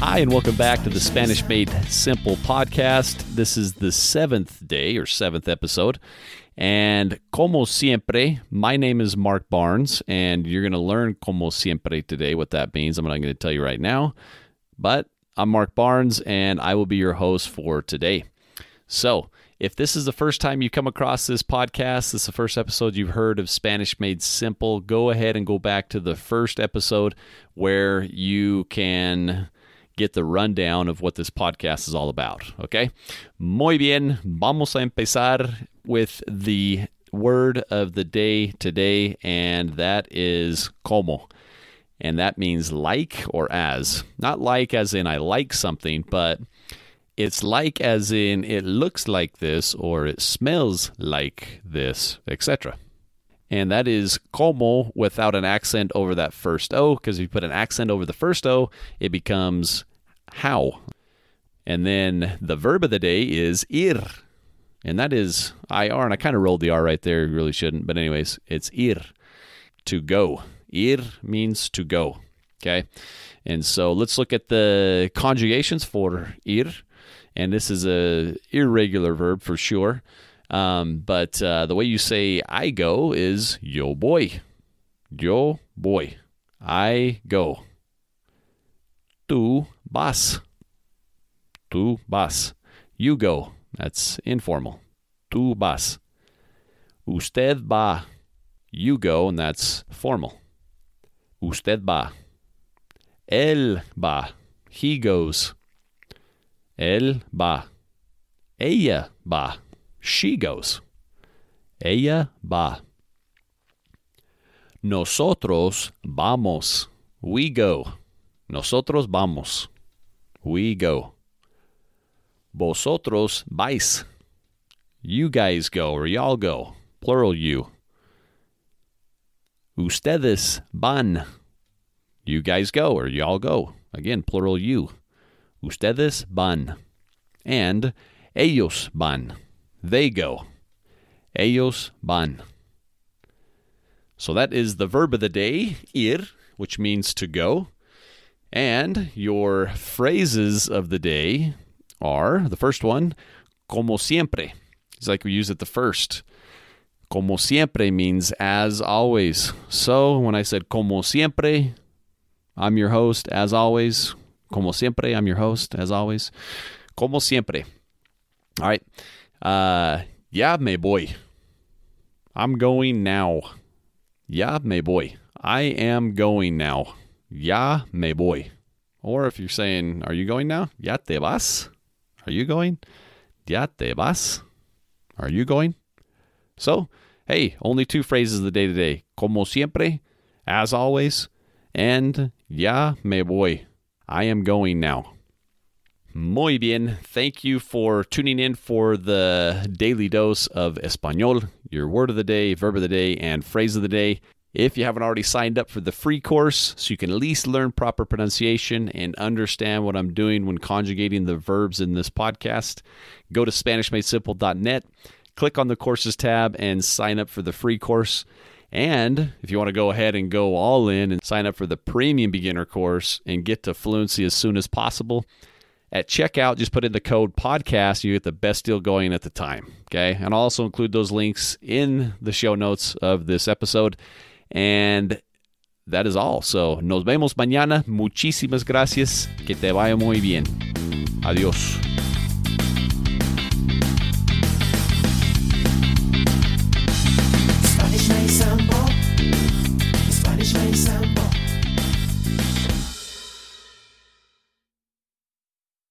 Hi, and welcome back to the Spanish Made Simple podcast. This is the seventh day or seventh episode. And como siempre, my name is Mark Barnes, and you're going to learn como siempre today what that means. I'm not going to tell you right now, but I'm Mark Barnes, and I will be your host for today. So, if this is the first time you come across this podcast, this is the first episode you've heard of Spanish Made Simple, go ahead and go back to the first episode where you can get the rundown of what this podcast is all about. Okay? Muy bien, vamos a empezar with the word of the day today, and that is como. And that means like or as. Not like as in I like something, but it's like as in it looks like this or it smells like this, etc. And that is como without an accent over that first O, because if you put an accent over the first O, it becomes how. And then the verb of the day is ir. And that is IR. And I kind of rolled the R right there. You really shouldn't. But, anyways, it's ir, to go. Ir means to go. Okay. And so let's look at the conjugations for ir and this is a irregular verb for sure. Um, but uh, the way you say "I go" is "yo voy," "yo voy," I go. Tu vas, tu vas, you go. That's informal. Tu vas. Usted va, you go, and that's formal. Usted va. Él va, he goes. Él va. Ella va. She goes. Ella va. Nosotros vamos. We go. Nosotros vamos. We go. Vosotros vais. You guys go or y'all go. Plural you. Ustedes van. You guys go or y'all go. Again, plural you. Ustedes van. And ellos van. They go. Ellos van. So that is the verb of the day, ir, which means to go. And your phrases of the day are the first one, como siempre. It's like we use it the first. Como siempre means as always. So when I said como siempre, I'm your host, as always. Como siempre, I'm your host, as always. Como siempre. All right. Uh, yeah, me voy. I'm going now. Yeah, me voy. I am going now. Ya me voy. Or if you're saying, are you going now? Ya te vas? Are you going? Ya te vas? Are you going? So, hey, only two phrases of the day today. Como siempre, as always, and ya me voy. I am going now. Muy bien. Thank you for tuning in for the daily dose of Espanol, your word of the day, verb of the day, and phrase of the day. If you haven't already signed up for the free course, so you can at least learn proper pronunciation and understand what I'm doing when conjugating the verbs in this podcast, go to SpanishMadeSimple.net, click on the courses tab, and sign up for the free course. And if you want to go ahead and go all in and sign up for the premium beginner course and get to fluency as soon as possible, at checkout, just put in the code podcast. You get the best deal going at the time. Okay. And I'll also include those links in the show notes of this episode. And that is all. So nos vemos mañana. Muchísimas gracias. Que te vaya muy bien. Adiós.